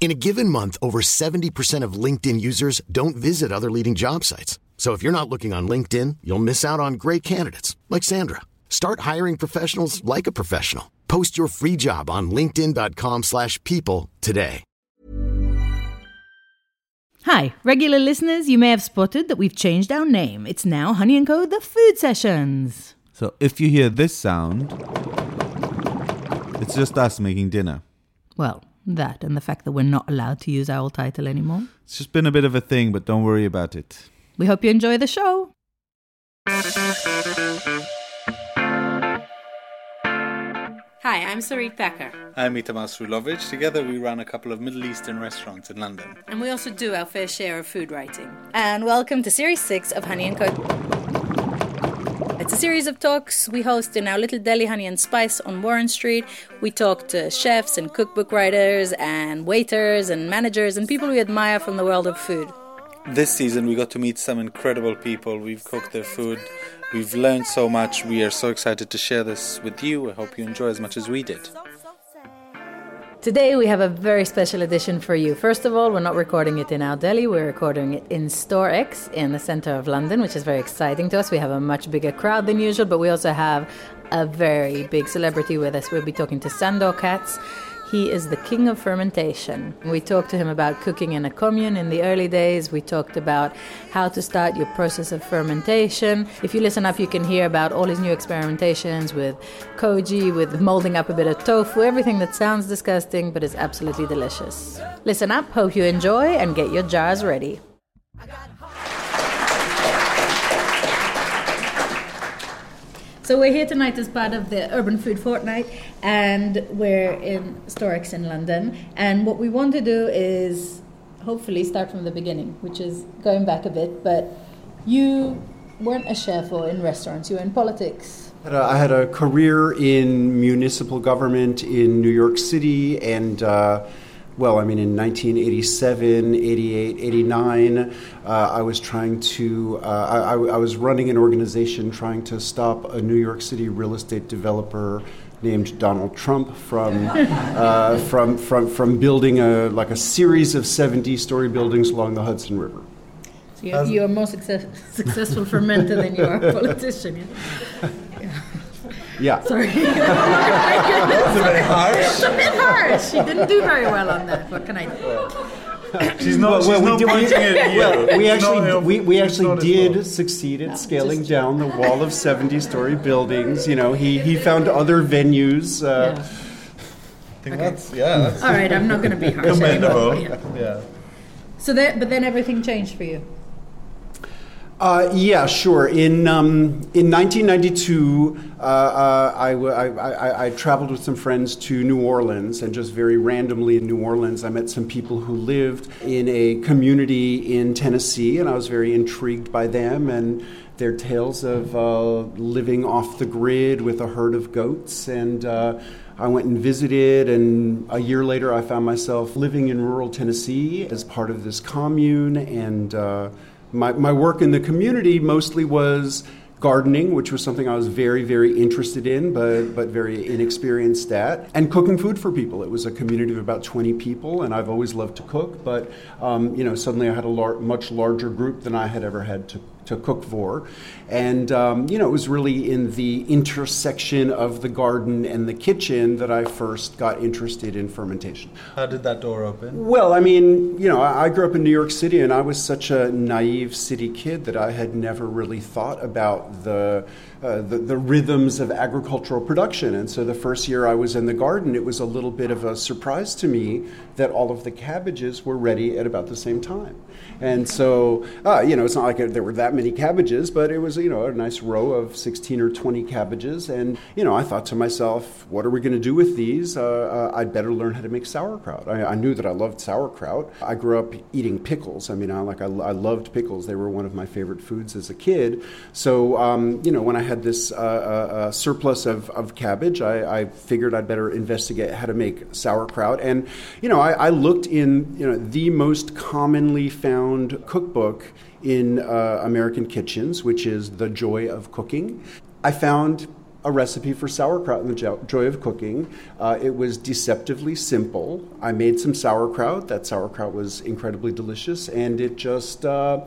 In a given month, over 70% of LinkedIn users don't visit other leading job sites. So if you're not looking on LinkedIn, you'll miss out on great candidates like Sandra. Start hiring professionals like a professional. Post your free job on linkedin.com/people slash people today. Hi, regular listeners, you may have spotted that we've changed our name. It's now Honey and Co. The Food Sessions. So if you hear this sound, it's just us making dinner. Well, that and the fact that we're not allowed to use our old title anymore. It's just been a bit of a thing, but don't worry about it. We hope you enjoy the show. Hi, I'm Sarit Packer, I'm Itamar Srulovich. Together we run a couple of Middle Eastern restaurants in London. and we also do our fair share of food writing. And welcome to Series 6 of Honey and Co. Series of talks we host in our little deli Honey and Spice on Warren Street. We talk to chefs and cookbook writers and waiters and managers and people we admire from the world of food. This season we got to meet some incredible people. We've cooked their food. We've learned so much. We are so excited to share this with you. I hope you enjoy as much as we did. Today we have a very special edition for you. First of all, we're not recording it in our deli, we're recording it in Store X in the center of London, which is very exciting to us. We have a much bigger crowd than usual, but we also have a very big celebrity with us. We'll be talking to Sandor Katz. He is the king of fermentation. We talked to him about cooking in a commune in the early days. We talked about how to start your process of fermentation. If you listen up, you can hear about all his new experimentations with koji, with molding up a bit of tofu, everything that sounds disgusting but is absolutely delicious. Listen up, hope you enjoy, and get your jars ready. So we're here tonight as part of the Urban Food Fortnight, and we're in Store X in London. And what we want to do is hopefully start from the beginning, which is going back a bit. But you weren't a chef or in restaurants; you were in politics. I had a career in municipal government in New York City, and uh, well, I mean, in 1987, 88, 89, uh, I was trying to, uh, I, I- I was running an organization trying to stop a New York City real estate developer named Donald Trump from, uh, from, from, from building a, like a series of 70-story buildings along the Hudson River. So you're, you're more success, successful fermenter than you are a politician. Yeah? Yeah. Sorry. it's a bit harsh. It's a bit harsh. She didn't do very well on that. What can I do? She's not, she's not did- pointing well, we It's not actually we, we actually did fault. succeed at scaling down the wall of 70 story buildings. You know, he, he found other venues. Uh, Yeah. I think that's, yeah, that's All right, I'm not going to be harsh commendable. anymore. Yeah. Yeah. So that, but then everything changed for you. Uh, yeah, sure. In um, in 1992, uh, uh, I, I, I, I traveled with some friends to New Orleans, and just very randomly in New Orleans, I met some people who lived in a community in Tennessee, and I was very intrigued by them and their tales of uh, living off the grid with a herd of goats. And uh, I went and visited, and a year later, I found myself living in rural Tennessee as part of this commune, and my, my work in the community mostly was gardening, which was something I was very, very interested in, but, but very inexperienced at, and cooking food for people. It was a community of about 20 people, and I've always loved to cook, but um, you know, suddenly I had a lar- much larger group than I had ever had to, to cook for. And, um, you know, it was really in the intersection of the garden and the kitchen that I first got interested in fermentation. How did that door open? Well, I mean, you know, I grew up in New York City and I was such a naive city kid that I had never really thought about the, uh, the, the rhythms of agricultural production. And so the first year I was in the garden, it was a little bit of a surprise to me that all of the cabbages were ready at about the same time. And so, uh, you know, it's not like there were that many cabbages, but it was, you know, a nice row of 16 or 20 cabbages. And, you know, I thought to myself, what are we going to do with these? Uh, uh, I'd better learn how to make sauerkraut. I, I, knew that I loved sauerkraut. I grew up eating pickles. I mean, I, like, I, I loved pickles. They were one of my favorite foods as a kid. So, um, you know, when I had this uh, uh, uh, surplus of, of cabbage, I, I figured I'd better investigate how to make sauerkraut. And, you know, I, I looked in, you know, the most commonly found cookbook in uh, American kitchens, which is The Joy of Cooking. I found a recipe for sauerkraut in the Joy of Cooking. Uh, it was deceptively simple. I made some sauerkraut. That sauerkraut was incredibly delicious, and it just uh,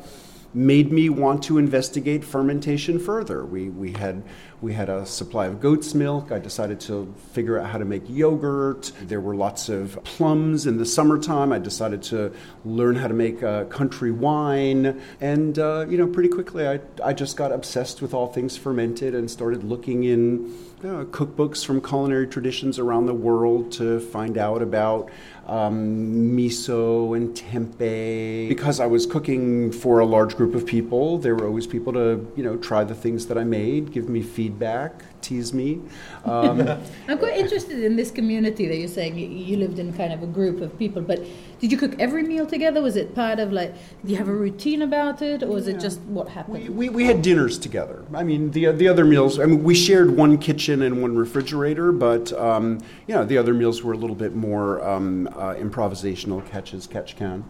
made me want to investigate fermentation further. We, we had we had a supply of goat's milk. I decided to figure out how to make yogurt. There were lots of plums in the summertime. I decided to learn how to make uh, country wine. And, uh, you know, pretty quickly I, I just got obsessed with all things fermented and started looking in uh, cookbooks from culinary traditions around the world to find out about um, miso and tempeh. Because I was cooking for a large group of people, there were always people to, you know, try the things that I made, give me feedback, tease me. Um, I'm quite interested in this community that you're saying you lived in kind of a group of people, but did you cook every meal together? Was it part of like, do you have a routine about it, or was it just what happened? We, we, we, had dinners together. I mean, the, the other meals, I mean, we shared one kitchen and one refrigerator, but, um, you know, the other meals were a little bit more um, uh, improvisational, catch as catch can.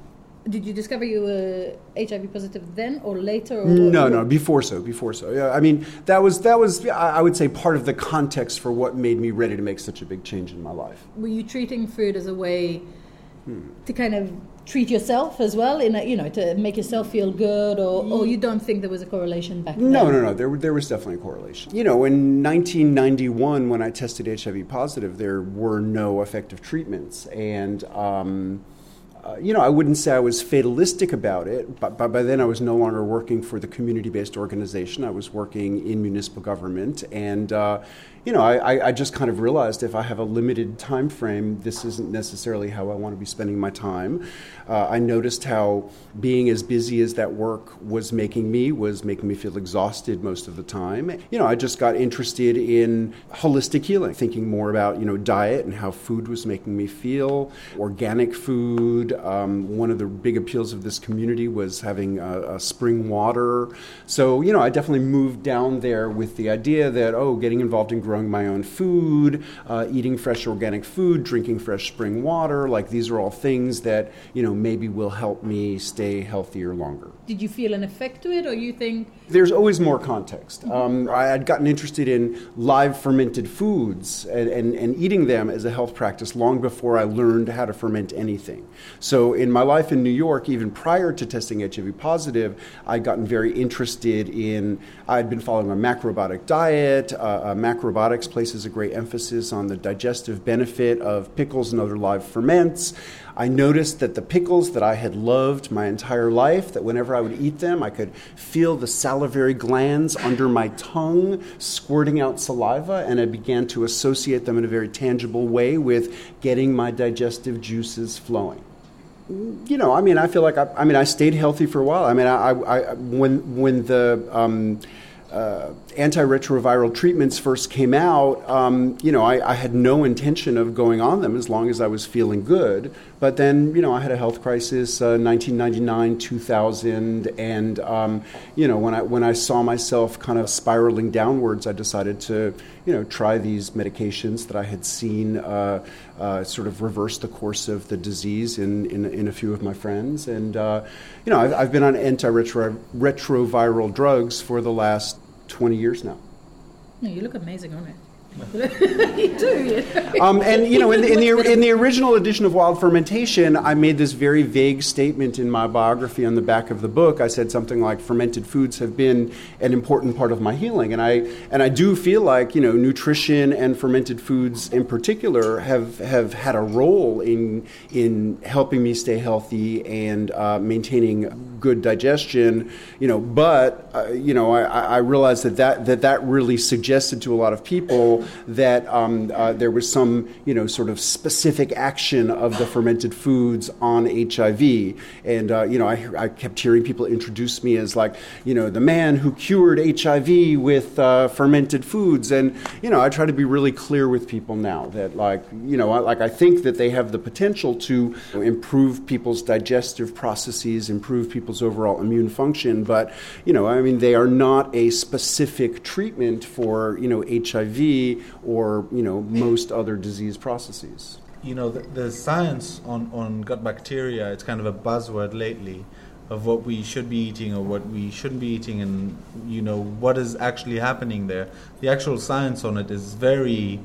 Did you discover you were HIV positive then or later? Or no, no, before so, before so. Yeah, I mean that was that was I would say part of the context for what made me ready to make such a big change in my life. Were you treating food as a way hmm. to kind of treat yourself as well in a, you know to make yourself feel good or, or you don't think there was a correlation back then no no no there, there was definitely a correlation you know in 1991 when i tested hiv positive there were no effective treatments and um, uh, you know, I wouldn't say I was fatalistic about it, but, but by then I was no longer working for the community based organization. I was working in municipal government. And, uh, you know, I, I just kind of realized if I have a limited time frame, this isn't necessarily how I want to be spending my time. Uh, I noticed how being as busy as that work was making me was making me feel exhausted most of the time. You know, I just got interested in holistic healing, thinking more about you know diet and how food was making me feel, organic food. Um, one of the big appeals of this community was having a, a spring water. So you know, I definitely moved down there with the idea that oh, getting involved in growing my own food, uh, eating fresh organic food, drinking fresh spring water, like these are all things that you know maybe will help me stay healthier longer. Did you feel an effect to it, or you think? There's always more context. Mm-hmm. Um, I had gotten interested in live fermented foods and, and, and eating them as a health practice long before I learned how to ferment anything. So in my life in New York, even prior to testing HIV positive, I'd gotten very interested in. I'd been following a macrobiotic diet. Uh, uh, macrobiotics places a great emphasis on the digestive benefit of pickles and other live ferments. I noticed that the pickles that I had loved my entire life, that whenever I would eat them, I could feel the salivary glands under my tongue squirting out saliva, and I began to associate them in a very tangible way with getting my digestive juices flowing you know, I mean, I feel like I, I, mean, I stayed healthy for a while. I mean, I, I when when the um, uh, antiretroviral treatments first came out, um, you know, I, I, had no intention of going on them as long as I was feeling good. But then, you know, I had a health crisis, uh, 1999, 2000, and um, you know, when I when I saw myself kind of spiraling downwards, I decided to, you know, try these medications that I had seen uh, uh sort of reverse the course of the disease in in, in a few of my friends, and uh, you know, I've, I've been on antiretroviral drugs for the last 20 years now. No, you look amazing on it. you do. Um, and you know, in the, in the, in the original edition of Wild Fermentation, I made this very vague statement in my biography on the back of the book. I said something like, "Fermented foods have been an important part of my healing," and I and I do feel like you know, nutrition and fermented foods in particular have have had a role in in helping me stay healthy and uh, maintaining good digestion. You know, but uh, you know, I, I realized that, that that that really suggested to a lot of people that um, uh, there was some, you know, sort of specific action of the fermented foods on HIV. And, uh, you know, I, I, kept hearing people introduce me as like, you know, the man who cured HIV with uh, fermented foods. And, you know, I try to be really clear with people now that, like, you know, like I think that they have the potential to improve people's digestive processes, improve people's overall immune function. But, you know, I mean, they are not a specific treatment for, you know, HIV or you know most other disease processes. You know, the, the science on, on gut bacteria, it's kind of a buzzword lately of what we should be eating or what we shouldn't be eating and you know what is actually happening there. The actual science on it is very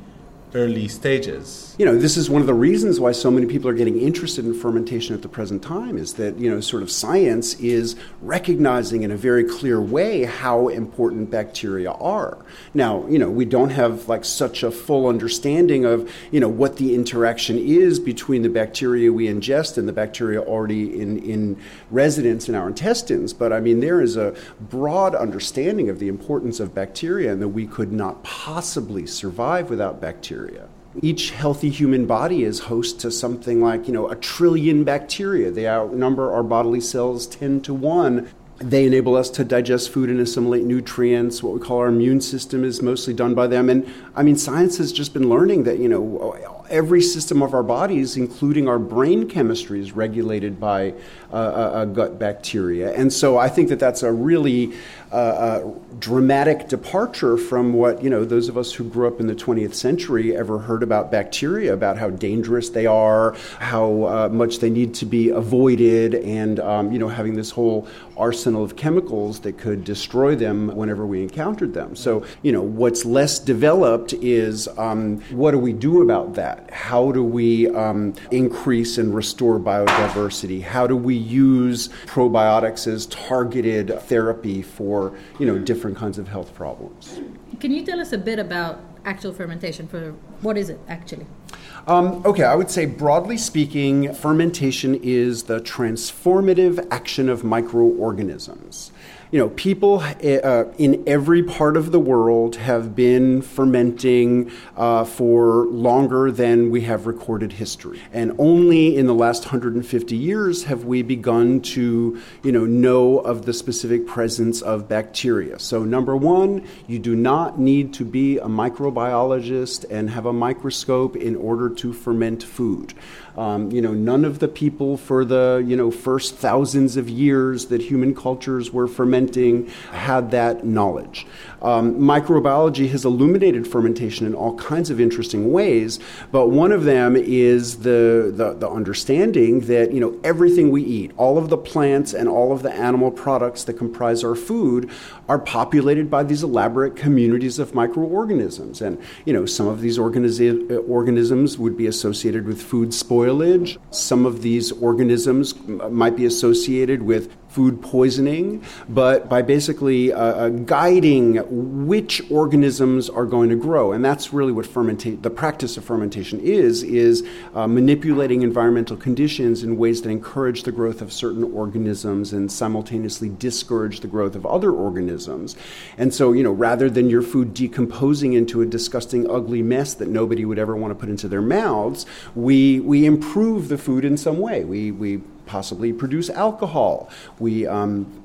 early stages. You know, this is one of the reasons why so many people are getting interested in fermentation at the present time is that, you know, sort of science is recognizing in a very clear way how important bacteria are. Now, you know, we don't have like such a full understanding of, you know, what the interaction is between the bacteria we ingest and the bacteria already in, in residence in our intestines. But I mean, there is a broad understanding of the importance of bacteria and that we could not possibly survive without bacteria bacteria. Each healthy human body is host to something like, you know, a trillion bacteria. They outnumber our bodily cells 10 to 1. They enable us to digest food and assimilate nutrients. What we call our immune system is mostly done by them. And I mean, science has just been learning that, you know, every system of our bodies, including our brain chemistry, is regulated by uh, a, a gut bacteria. And so I think that that's a really uh, dramatic departure from what you know those of us who grew up in the 20th century ever heard about bacteria, about how dangerous they are, how uh, much they need to be avoided, and um, you know having this whole arsenal of chemicals that could destroy them whenever we encountered them. So you know what's less developed is um, what do we do about that? How do we um, increase and restore biodiversity? How do we use probiotics as targeted therapy for you know different kinds of health problems. Can you tell us a bit about actual fermentation? For what is it actually? Um, okay, I would say broadly speaking, fermentation is the transformative action of microorganisms you know, people uh, in every part of the world have been fermenting uh, for longer than we have recorded history. And only in the last 150 years have we begun to, you know, know of the specific presence of bacteria. So, number one, you do not need to be a microbiologist and have a microscope in order to ferment food. Um, you know, none of the people for the you know first thousands of years that human cultures were fermenting had that knowledge. Um, microbiology has illuminated fermentation in all kinds of interesting ways, but one of them is the, the, the understanding that you know everything we eat, all of the plants and all of the animal products that comprise our food, are populated by these elaborate communities of microorganisms, and you know some of these organi- organisms would be associated with food spoilage. Some of these organisms might be associated with food poisoning, but by basically uh, uh, guiding which organisms are going to grow. And that's really what fermentation, the practice of fermentation is, is uh, manipulating environmental conditions in ways that encourage the growth of certain organisms and simultaneously discourage the growth of other organisms. And so, you know, rather than your food decomposing into a disgusting, ugly mess that nobody would ever want to put into their mouths, we, we improve the food in some way. We, we possibly produce alcohol. We um,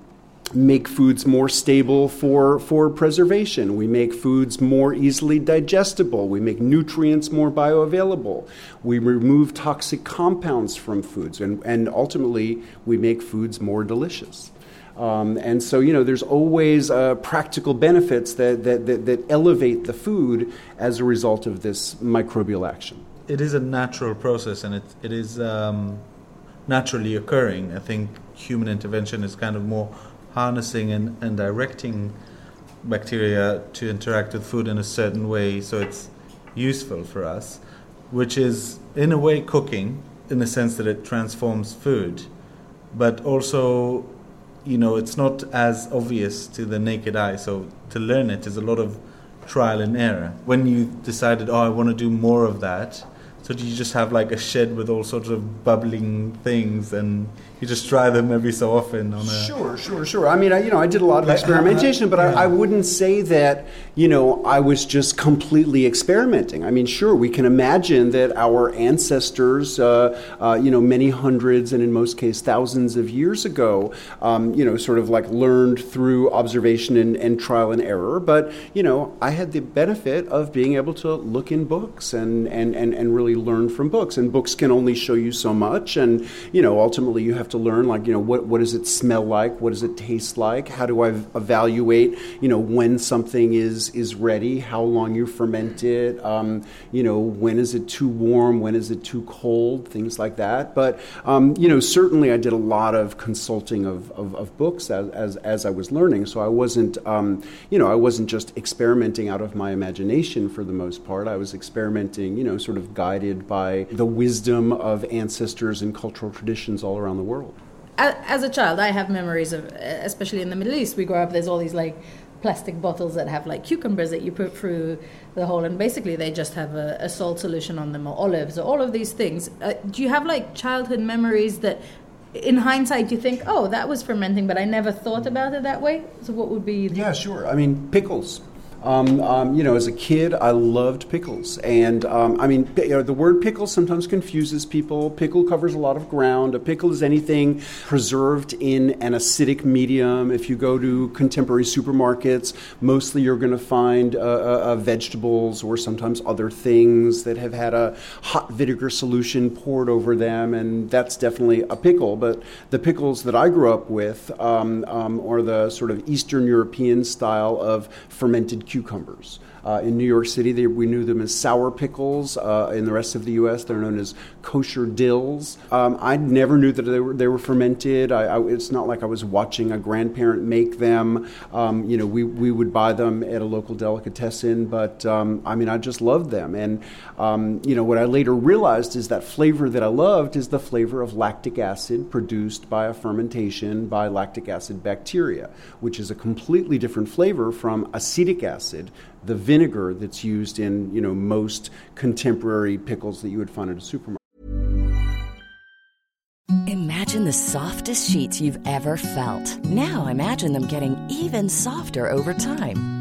make foods more stable for, for preservation. We make foods more easily digestible. We make nutrients more bioavailable. We remove toxic compounds from foods. And, and ultimately, we make foods more delicious. Um, and so, you know, there's always uh, practical benefits that, that, that, that elevate the food as a result of this microbial action. It is a natural process and it, it is. Um naturally occurring. I think human intervention is kind of more harnessing and, and directing bacteria to interact with food in a certain way so it's useful for us, which is in a way cooking in the sense that it transforms food, but also, you know, it's not as obvious to the naked eye. So to learn it is a lot of trial and error. When you decided, oh, I want to do more of that, so do you just have like a shed with all sorts of bubbling things, and you just try them every so often on a Sure, sure, sure. I mean, I, you know, I did a lot of experimentation, but I, I wouldn't say that, you know, I was just completely experimenting. I mean, sure, we can imagine that our ancestors, uh, uh, you know, many hundreds and in most cases thousands of years ago, um, you know, sort of like learned through observation and, and trial and error. But, you know, I had the benefit of being able to look in books and, and, and, and really learn from books. And books can only show you so much. And, you know, ultimately you have to learn, like, you know, what, what does it smell like? What does it taste like? How do I evaluate, you know, when something is, is ready? How long you ferment it? Um, you know, when is it too warm? When is it too cold? Things like that. But, um, you know, certainly I did a lot of consulting of, of, of books as, as, as I was learning. So I wasn't, um, you know, I wasn't just experimenting out of my imagination for the most part. I was experimenting, you know, sort of guided by the wisdom of ancestors and cultural traditions all around the world. A- As a child, I have memories of, especially in the Middle East, we grow up, there's all these like plastic bottles that have like cucumbers that you put through the hole, and basically they just have a, a salt solution on them, or olives, or all of these things. Uh, do you have like childhood memories that, in hindsight, you think, oh, that was fermenting, but I never thought about it that way? So, what would be. The- Yeah, sure. I mean, pickles. Um, um, you know, as a kid, I loved pickles, and um, I mean, you know, the word pickle sometimes confuses people. Pickle covers a lot of ground. A pickle is anything preserved in an acidic medium. If you go to contemporary supermarkets, mostly you're going to find uh, uh, uh, vegetables or sometimes other things that have had a hot vinegar solution poured over them, and that's definitely a pickle. But the pickles that I grew up with um, um, are the sort of Eastern European style of fermented cucumbers. Uh, in New York City, they, we knew them as sour pickles. Uh, in the rest of the U.S., they're known as kosher dills. Um, I never knew that they were, they were fermented. I, I, it's not like I was watching a grandparent make them. Um, you know, we, we would buy them at a local delicatessen, but um, I mean, I just loved them. And, um, you know, what I later realized is that flavor that I loved is the flavor of lactic acid produced by a fermentation by lactic acid bacteria, which is a completely different flavor from acetic acid, the vinegar that's used in you know most contemporary pickles that you would find at a supermarket. Imagine the softest sheets you've ever felt. Now imagine them getting even softer over time.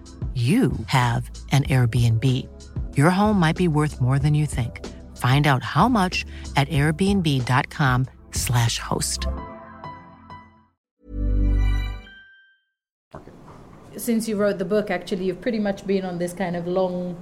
you have an Airbnb. Your home might be worth more than you think. Find out how much at airbnb.com/slash host. Since you wrote the book, actually, you've pretty much been on this kind of long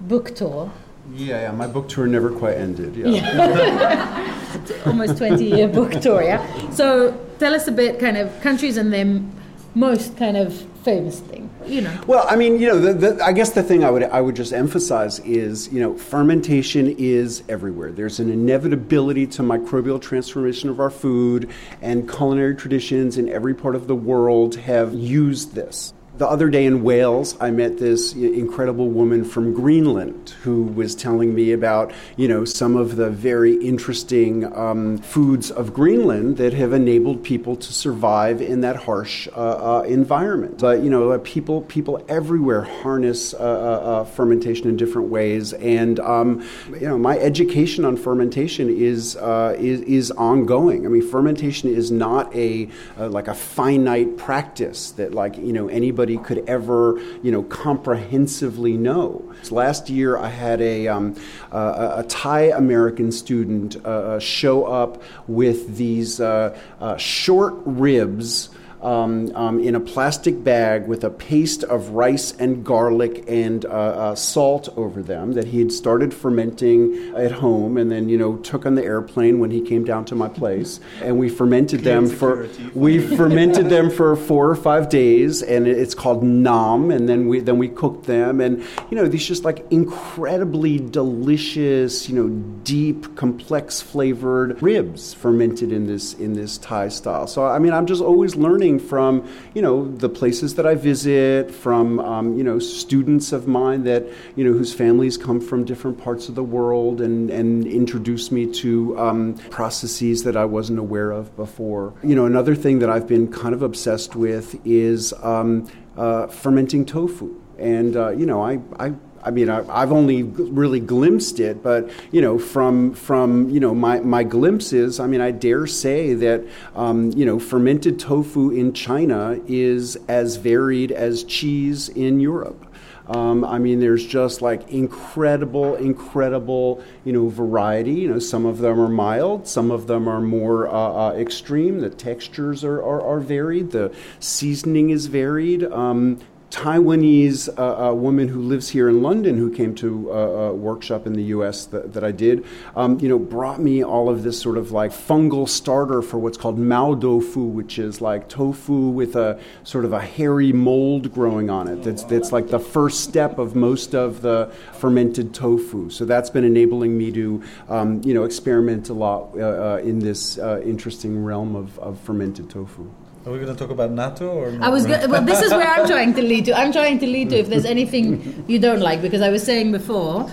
book tour. Yeah, yeah. My book tour never quite ended. Yeah. Almost 20 year book tour, yeah? So tell us a bit, kind of, countries and then most kind of famous thing, you know. Well, I mean, you know, the, the, I guess the thing I would I would just emphasize is, you know, fermentation is everywhere. There's an inevitability to microbial transformation of our food, and culinary traditions in every part of the world have used this. The other day in Wales, I met this incredible woman from Greenland who was telling me about, you know, some of the very interesting um, foods of Greenland that have enabled people to survive in that harsh uh, uh, environment. But you know, uh, people people everywhere harness uh, uh, uh, fermentation in different ways, and um, you know, my education on fermentation is is, is ongoing. I mean, fermentation is not a like a finite practice that like you know anybody anybody could ever, you know, comprehensively know. Last year, I had a, um, uh, a Thai American student uh, uh, show up with these uh, uh short ribs um, um, in a plastic bag with a paste of rice and garlic and uh, uh, salt over them that he had started fermenting at home and then, you know, took on the airplane when he came down to my place. And we fermented them for, we fermented them for four or five days and it's called nam. And then we, then we cooked them. And, you know, these just like incredibly delicious, you know, deep, complex flavored ribs fermented in this, in this Thai style. So, I mean, I'm just always learning from you know the places that I visit, from um, you know students of mine that you know whose families come from different parts of the world and and introduce me to um, processes that I wasn't aware of before. You know, another thing that I've been kind of obsessed with is um, uh, fermenting tofu. And uh, you know, I, I I mean, I, have only really glimpsed it, but you know, from from you know my, my glimpses, I mean, I dare say that um, you know fermented tofu in China is as varied as cheese in Europe. Um, I mean, there's just like incredible, incredible, you know, variety. You know, some of them are mild, some of them are more uh, uh, extreme. The textures are, are, are, varied, the seasoning is varied. Um, Taiwanese uh, uh, woman who lives here in London who came to a, workshop in the U.S. that, that I did, um, you know, brought me all of this sort of like fungal starter for what's called mao tofu, which is like tofu with a sort of a hairy mold growing on it. That's that's like the first step of most of the fermented tofu. So that's been enabling me to, um, you know, experiment a lot uh, uh in this uh, interesting realm of, of fermented tofu. Are we going to talk about natto or? I was go- well. This is where I'm trying to lead to. I'm trying to lead to if there's anything you don't like because I was saying before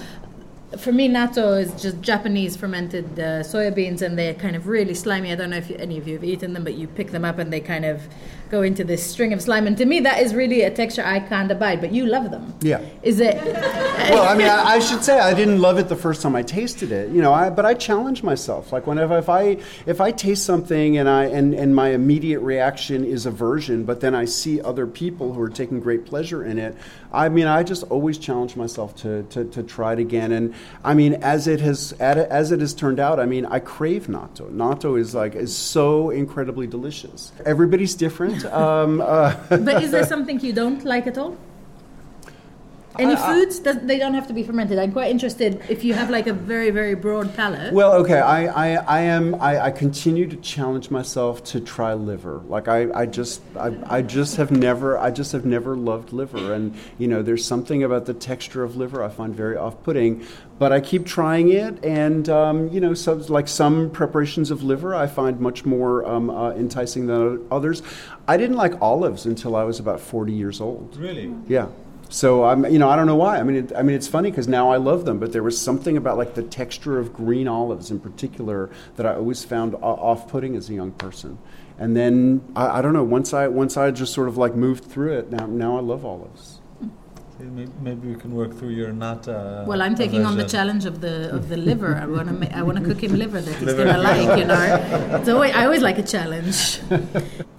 for me, natto is just Japanese fermented uh, soya beans, and they're kind of really slimy. I don't know if you, any of you have eaten them, but you pick them up and they kind of go into this string of slime. And to me, that is really a texture I can't abide. But you love them. Yeah. Is it? well, I mean, I, I, should say I didn't love it the first time I tasted it. You know, I, but I challenge myself. Like whenever if I if I taste something and I and and my immediate reaction is aversion, but then I see other people who are taking great pleasure in it. I mean, I just always challenge myself to to, to try it again and I mean, as it has as it has turned out, I mean, I crave natto. Natto is like is so incredibly delicious. Everybody's different. Um, uh, but is there something you don't like at all? Any uh, foods? Does, they don't have to be fermented. I'm quite interested if you have like a very very broad palate. Well, okay. I, I, I am. I, I continue to challenge myself to try liver. Like I, I just I, I just have never I just have never loved liver, and you know there's something about the texture of liver I find very off-putting. But I keep trying it, and um, you know, so, like some preparations of liver, I find much more um, uh, enticing than others. I didn't like olives until I was about 40 years old. Really? Yeah. So I'm, you know, I don't know why. I mean, it, I mean, it's funny because now I love them, but there was something about like the texture of green olives in particular that I always found off-putting as a young person. And then I, I don't know. Once I once I just sort of like moved through it, now now I love olives. Maybe, maybe we can work through your natto. Well, I'm taking on the challenge of the of the liver. I want to ma- I want to cook him liver that he's Liver. gonna like. You know, so I always like a challenge.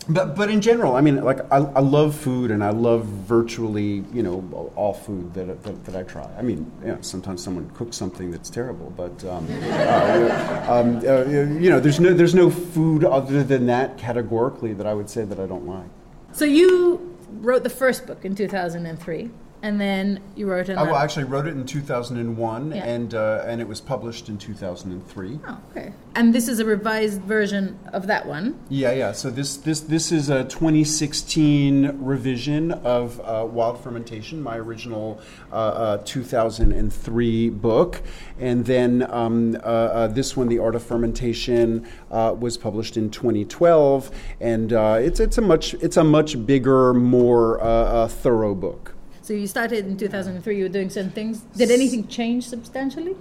But but in general, I mean, like I, I love food, and I love virtually you know all food that, that, that I try. I mean, yeah, sometimes someone cooks something that's terrible, but um, uh, um, uh, you know, there's no there's no food other than that categorically that I would say that I don't like. So you wrote the first book in 2003, and then you wrote it. I well, actually wrote it in 2001, Yeah. and uh, and it was published in 2003. Oh, okay. And this is a revised version of that one. Yeah, yeah. So this this this is a 2016 revision of uh, Wild Fermentation, my original uh, uh, 2003 book, and then um, uh, uh, this one, The Art of Fermentation, uh, was published in 2012, and uh, it's it's a much it's a much bigger, more uh, uh, thorough book. So you started in 2003. You were doing certain things. Did anything change substantially?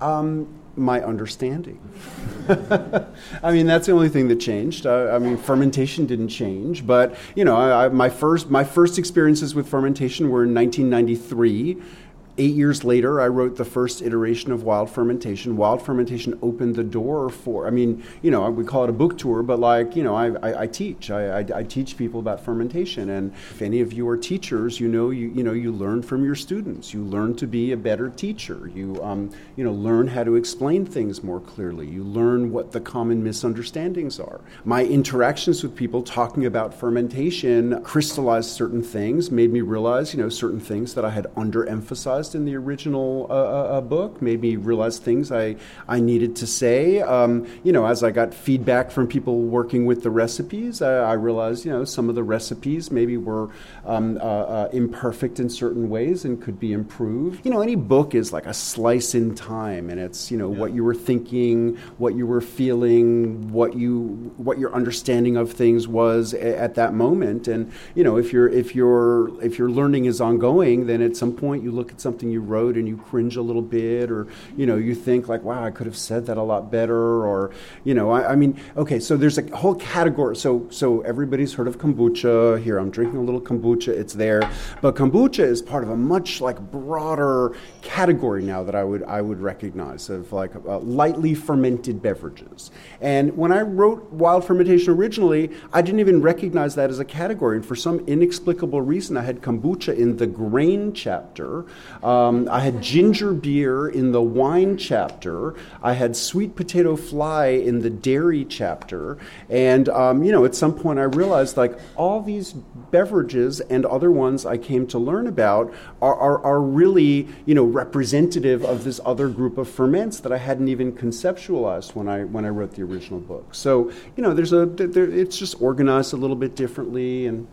Um, my understanding. I mean, that's the only thing that changed. Uh, I mean, fermentation didn't change, but you know, I, I, my first my first experiences with fermentation were in 1993. Eight years later, I wrote the first iteration of Wild Fermentation. Wild Fermentation opened the door for, I mean, you know, we call it a book tour, but like, you know, I, I, I teach. I, I, I teach people about fermentation. And if any of you are teachers, you know, you, you know, you learn from your students. You learn to be a better teacher. You, um, you know, learn how to explain things more clearly. You learn what the common misunderstandings are. My interactions with people talking about fermentation crystallized certain things, made me realize, you know, certain things that I had underemphasized in the original uh, uh, uh, book, made me realize things I, I needed to say. Um, you know, as I got feedback from people working with the recipes, I, I realized, you know, some of the recipes maybe were um, uh, uh, imperfect in certain ways and could be improved. You know, any book is like a slice in time, and it's, you know, what you were thinking, what you were feeling, what you what your understanding of things was a- at that moment. And you know, if you're if you're if your learning is ongoing, then at some point you look at something you wrote and you cringe a little bit, or you know, you think like, wow, I could have said that a lot better, or you know, I, I mean, okay, so there's a whole category. So so everybody's heard of kombucha. Here, I'm drinking a little kombucha. It's there, but kombucha is part of a much like broader category now that I would I would recognize of like uh, lightly fermented beverages. And when I wrote Wild Fermentation originally, I didn't even recognize that as a category. And for some inexplicable reason, I had kombucha in the grain chapter. Um, I had ginger beer in the wine chapter. I had sweet potato fly in the dairy chapter. And um, you know, at some point, I realized like all these beverages and other ones I came to learn about are, are, are really you know representative of this other group of ferments that I hadn't even conceptualized when I when I wrote the original book. So you know, there's a there, it's just organized a little bit differently, and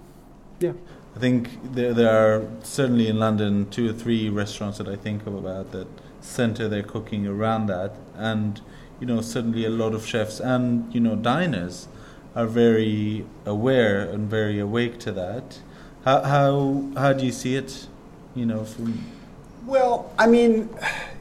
yeah. I think there, there are certainly in London two or three restaurants that I think of about that center their cooking around that, and you know certainly a lot of chefs and you know diners are very aware and very awake to that. How how how do you see it? You know, from Well, I mean,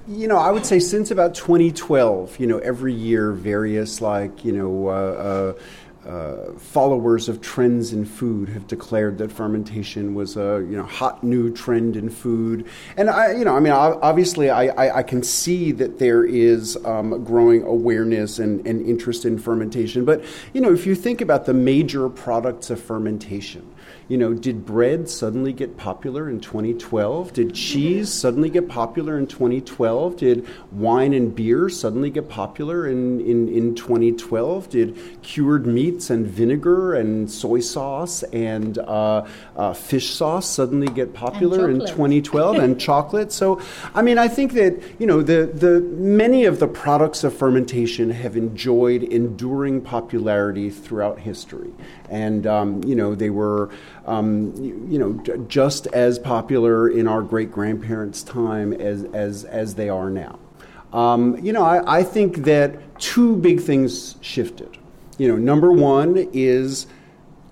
you know, I would say since about 2012, you know, every year various like, you know, uh, uh, uh, followers of trends in food have declared that fermentation was a you know hot new trend in food, and I you know I mean obviously I, I, I can see that there is um, growing awareness and, and interest in fermentation, but you know if you think about the major products of fermentation, you know, did bread suddenly get popular in 2012? Did cheese suddenly get popular in 2012? Did wine and beer suddenly get popular in, in, in 2012? Did cured meats and vinegar and soy sauce and uh, uh, fish sauce suddenly get popular in 2012 and chocolate? So, I mean, I think that, you know, the, the many of the products of fermentation have enjoyed enduring popularity throughout history. And, um, you know, they were, um, you, know, j- just as popular in our great grandparents' time as, as, as they are now. Um, you know, I, I think that two big things shifted. You know, number one is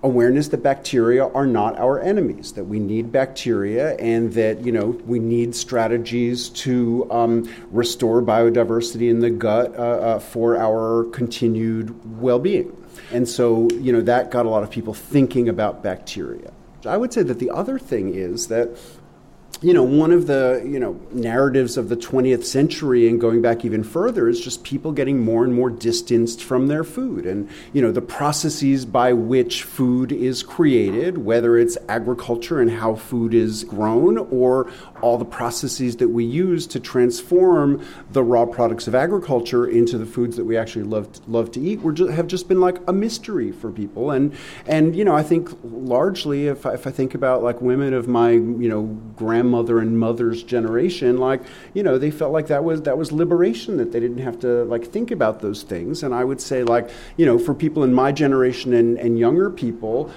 awareness that bacteria are not our enemies, that we need bacteria, and that you know we need strategies to um, restore biodiversity in the gut uh, uh, for our continued well-being. And so, you know, that got a lot of people thinking about bacteria. I would say that the other thing is that you know, one of the you know narratives of the 20th century and going back even further is just people getting more and more distanced from their food, and you know the processes by which food is created, whether it's agriculture and how food is grown, or all the processes that we use to transform the raw products of agriculture into the foods that we actually love love to eat, were just, have just been like a mystery for people, and and you know I think largely if I, if I think about like women of my you know grand grandmother and mother's generation, like you know, they felt like that was that was liberation that they didn't have to like think about those things. And I would say like you know, for people in my generation and, and younger people,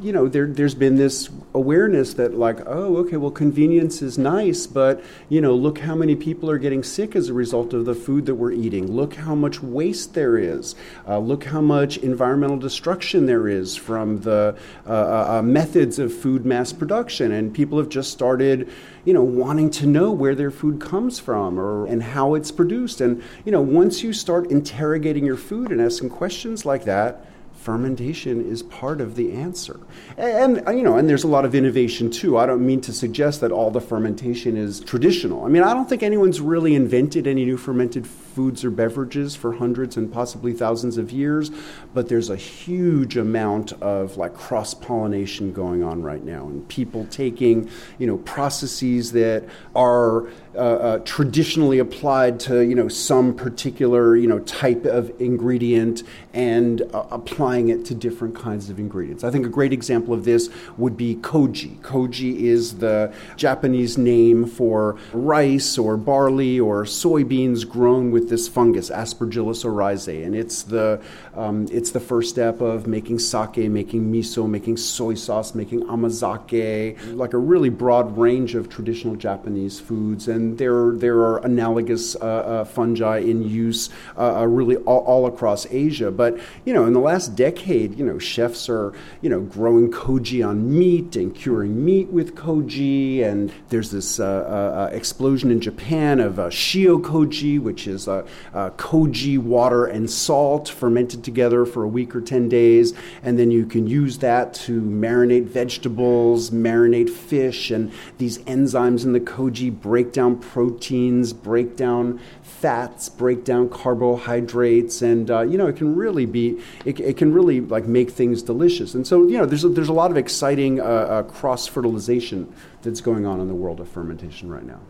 you know, there there's been this awareness that like oh okay well convenience is nice, but you know look how many people are getting sick as a result of the food that we're eating. Look how much waste there is. Uh, look how much environmental destruction there is from the uh, uh, uh methods of food mass production, and people have just started started, you know, wanting to know where their food comes from or and how it's produced. And you know, once you start interrogating your food and asking questions like that, fermentation is part of the answer. And, and, you know, and there's a lot of innovation too. I don't mean to suggest that all the fermentation is traditional. I mean, I don't think anyone's really invented any new fermented foods or beverages for hundreds and possibly thousands of years, but there's a huge amount of like cross pollination going on right now, and people taking you know processes that are uh, uh, traditionally applied to you know some particular you know type of ingredient and uh, applying it to different kinds of ingredients. I think a great example of this would be koji. Koji is the Japanese name for rice or barley or soybeans grown with with this fungus, Aspergillus oryzae, and it's the um, it's the first step of making sake, making miso, making soy sauce, making amazake, like a really broad range of traditional Japanese foods. And there there are analogous uh, uh, fungi in use uh, uh, really all, all, across Asia. But you know, in the last decade, you know, chefs are you know growing koji on meat and curing meat with koji, and there's this uh, uh, explosion in Japan of shio koji, which is uh, uh, koji water and salt fermented together for a week or 10 days. And then you can use that to marinate vegetables, marinate fish. And these enzymes in the koji break down proteins, break down fats, break down carbohydrates. And, uh, you know, it can really be, it, it, can really like make things delicious. And so, you know, there's a, there's a lot of exciting uh, uh, cross fertilization that's going on in the world of fermentation right now.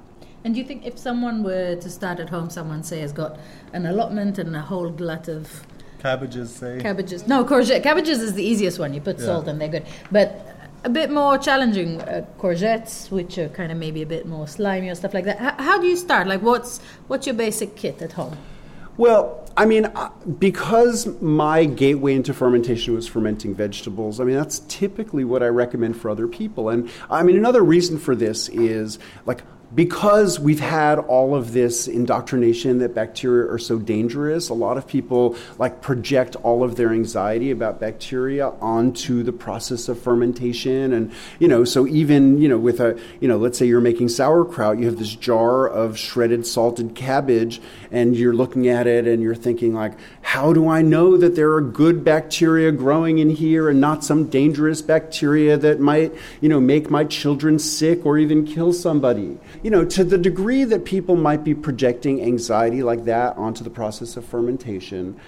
And do you think if someone were to start at home, someone say has got an allotment and a whole glut of cabbages, say cabbages? No, courgette. Cabbages is the easiest one. You put yeah. salt and they're good. But a bit more challenging uh, courgettes, which are kind of maybe a bit more slimy or stuff like that. H- how do you start? Like, what's what's your basic kit at home? Well, I mean, uh, because my gateway into fermentation was fermenting vegetables, I mean, that's typically what I recommend for other people. And I mean, another reason for this is like because we've had all of this indoctrination that bacteria are so dangerous, a lot of people like project all of their anxiety about bacteria onto the process of fermentation. And, you know, so even, you know, with a, you know, let's say you're making sauerkraut, you have this jar of shredded salted cabbage and you're looking at it and you're thinking like, how do I know that there are good bacteria growing in here and not some dangerous bacteria that might, you know, make my children sick or even kill somebody? You know, to the degree that people might be projecting anxiety like that onto the process of fermentation,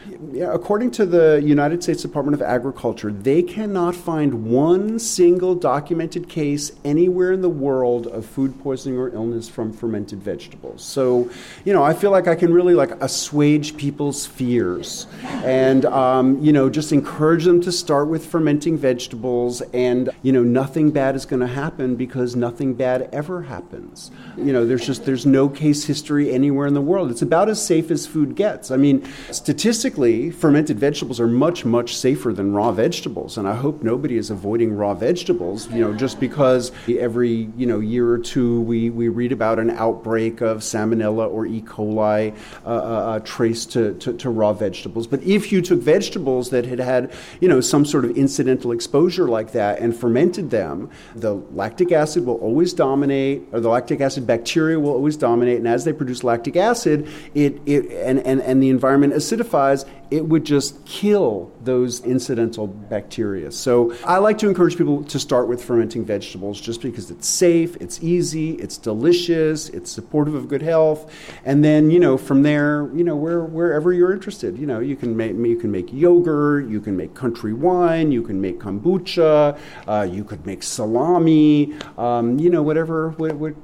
according to the United States Department of Agriculture, they cannot find one single documented case anywhere in the world of food poisoning or illness from fermented vegetables. So, you know, I feel like I can really like assuage people's fears and, um, you know, just encourage them to start with fermenting vegetables and, you know, nothing bad is going to happen because nothing bad ever happens you know, there's just there's no case history anywhere in the world. It's about as safe as food gets. I mean, statistically, fermented vegetables are much much safer than raw vegetables, and I hope nobody is avoiding raw vegetables. You know, just because every you know year or two we we read about an outbreak of salmonella or E. coli uh, uh, uh, traced to, to, to raw vegetables. But if you took vegetables that had had you know some sort of incidental exposure like that and fermented them, the lactic acid will always dominate, or the lactic acid acid, bacteria will always dominate, and as they produce lactic acid, it, it and, and, and the environment acidifies, it would just kill those incidental bacteria. So I like to encourage people to start with fermenting vegetables just because it's safe, it's easy, it's delicious, it's supportive of good health, and then you know from there, you know where, wherever you're interested, you know you can make you can make yogurt, you can make country wine, you can make kombucha, uh, you could make salami, um, you know whatever what, what,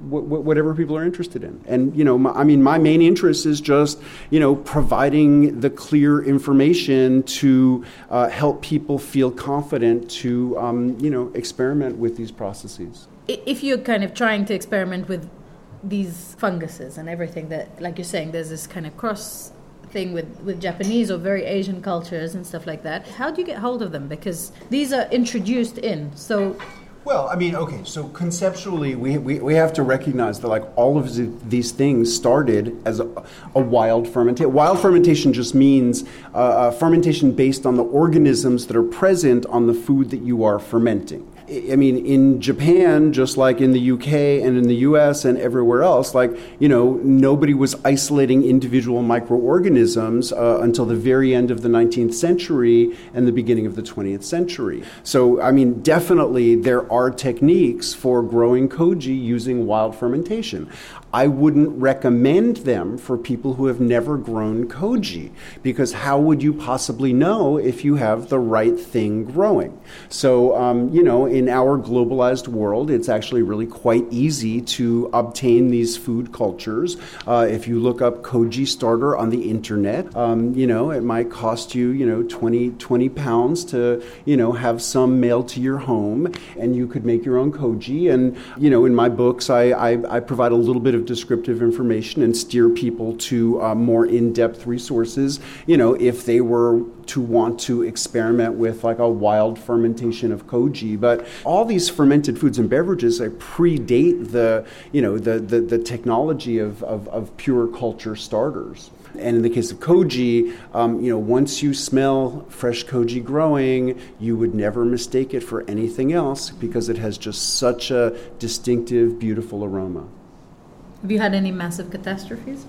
whatever people are interested in, and you know my, I mean my main interest is just you know providing the clear information to uh, help people feel confident to, um, you know, experiment with these processes. If you're kind of trying to experiment with these funguses and everything that, like you're saying, there's this kind of cross thing with, with Japanese or very Asian cultures and stuff like that. How do you get hold of them? Because these are introduced in. So well, I mean, okay, so conceptually, we, we, we have to recognize that, like, all of the, these things started as a, a wild fermentation. Wild fermentation just means uh, uh, fermentation based on the organisms that are present on the food that you are fermenting. I mean, in Japan, just like in the UK and in the US and everywhere else, like, you know, nobody was isolating individual microorganisms uh, until the very end of the 19th century and the beginning of the 20th century. So, I mean, definitely there are techniques for growing koji using wild fermentation. I wouldn't recommend them for people who have never grown koji because how would you possibly know if you have the right thing growing? So, um, you know, in our globalized world, it's actually really quite easy to obtain these food cultures. Uh, if you look up koji starter on the internet, um, you know, it might cost you, you know, 20, 20 pounds to, you know, have some mailed to your home and you could make your own koji. And, you know, in my books, I, I, I provide a little bit of of descriptive information and steer people to uh, more in-depth resources you know if they were to want to experiment with like a wild fermentation of koji but all these fermented foods and beverages like, predate the you know the, the, the technology of, of, of pure culture starters and in the case of koji, um, you know, once you smell fresh koji growing, you would never mistake it for anything else because it has just such a distinctive, beautiful aroma. Have you had any massive catastrophes?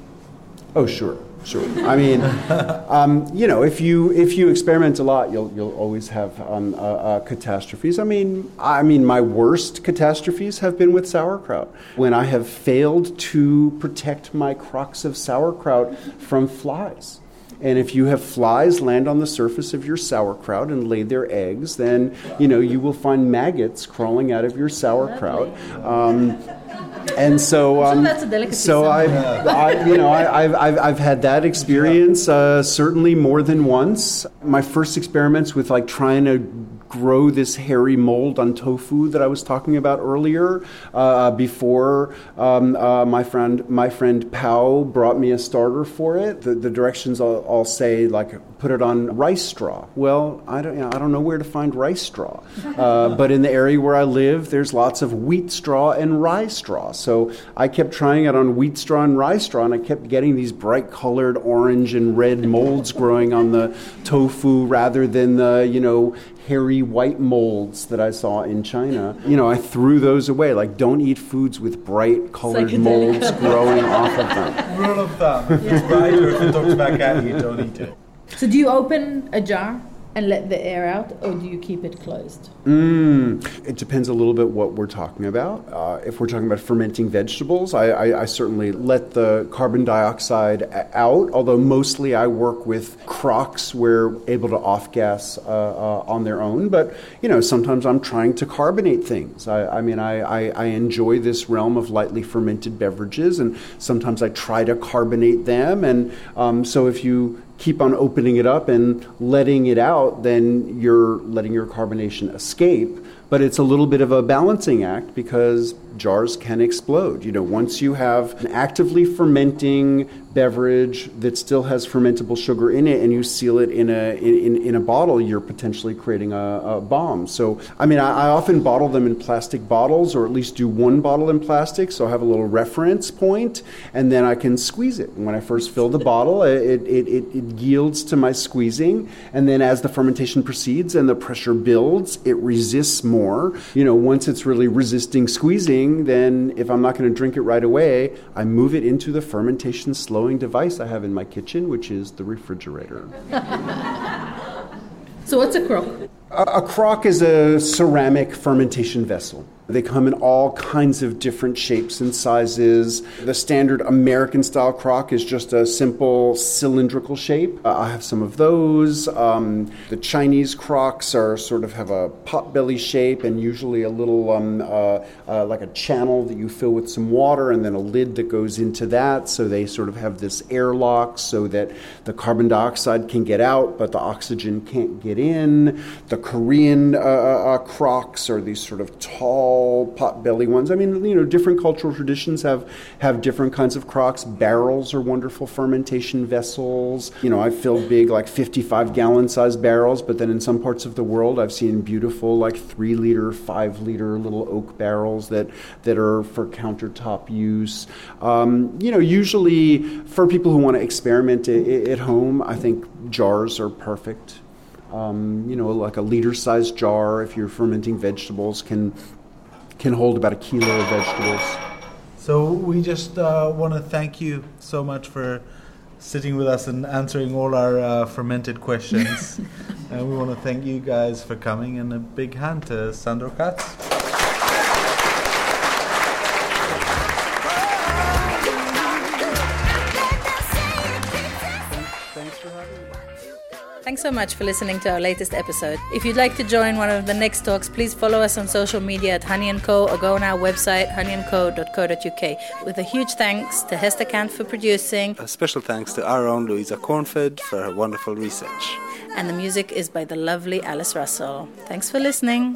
Oh, sure, sure. I mean, um, you know, if you if you experiment a lot, you'll you'll always have um, uh, uh, catastrophes. I mean, I mean, my worst catastrophes have been with sauerkraut when I have failed to protect my crocks of sauerkraut from flies. And if you have flies land on the surface of your sauerkraut and lay their eggs, then you know you will find maggots crawling out of your sauerkraut. Um, and so, um, so, so I, I, you know, I, have I've, I've had that experience uh, certainly more than once. My first experiments with like trying to grow this hairy mold on tofu that I was talking about earlier. Uh, before um, uh, my friend my friend Pao brought me a starter for it. The, the directions I'll, I'll, say like put it on rice straw. Well, I don't you know, I don't know where to find rice straw, uh, but in the area where I live, there's lots of wheat straw and rye straw. So I kept trying it on wheat straw and rye straw, and I kept getting these bright colored orange and red molds growing on the tofu rather than the you know hairy white molds that I saw in China. You know, I threw those away. Like, don't eat foods with bright colored molds growing off of them. Rule of thumb: if it's bright or if it looks back at you, don't eat it. So, do you open a jar and let the air out, or do you keep it closed? Mm, it depends a little bit what we're talking about. Uh, if we're talking about fermenting vegetables, I, I, I, certainly let the carbon dioxide out, although mostly I work with crocks where able to off gas uh, uh, on their own. But, you know, sometimes I'm trying to carbonate things. I, I mean, I, enjoy this realm of lightly fermented beverages, and sometimes I try to carbonate them. And um, so if you keep on opening it up and letting it out, then you're letting your carbonation escape. But it's a little bit of a balancing act because jars can explode. You know, once you have an actively fermenting beverage that still has fermentable sugar in it and you seal it in a in, in a bottle, you're potentially creating a, a bomb. So, I mean, I, I, often bottle them in plastic bottles or at least do one bottle in plastic so I have a little reference point and then I can squeeze it. And when I first fill the bottle, it, it, it, it yields to my squeezing. And then as the fermentation proceeds and the pressure builds, it resists more. You know, once it's really resisting squeezing, then if I'm not going to drink it right away, I move it into the fermentation slowing device I have in my kitchen, which is the refrigerator. So what's a crock? A, crock is a ceramic fermentation vessel. They come in all kinds of different shapes and sizes. The standard American style crock is just a simple cylindrical shape. Uh, I have some of those. Um, the Chinese crocks are sort of have a potbelly shape and usually a little um, uh, uh, like a channel that you fill with some water and then a lid that goes into that. So they sort of have this airlock so that the carbon dioxide can get out but the oxygen can't get in. The Korean uh, uh, uh, crocks are these sort of tall pot-belly ones. I mean, you know, different cultural traditions have have different kinds of crocks. Barrels are wonderful fermentation vessels. You know, I've filled big like 55 gallon size barrels, but then in some parts of the world, I've seen beautiful like three liter, five liter little oak barrels that that are for countertop use. Um, you know, usually for people who want to experiment at home, I think jars are perfect. Um, you know, like a liter sized jar, if you're fermenting vegetables, can can hold about a kilo of vegetables. So we just uh, want to thank you so much for sitting with us and answering all our uh, fermented questions. and we want to thank you guys for coming and a big hand to Sandor Katz. Thanks so much for listening to our latest episode. If you'd like to join one of the next talks, please follow us on social media at Honey & Co. or go on our website honeyandco.co.uk. With a huge thanks to Hester Kant for producing. A special thanks to our own Louisa Cornford for her wonderful research. And the music is by the lovely Alice Russell. Thanks for listening.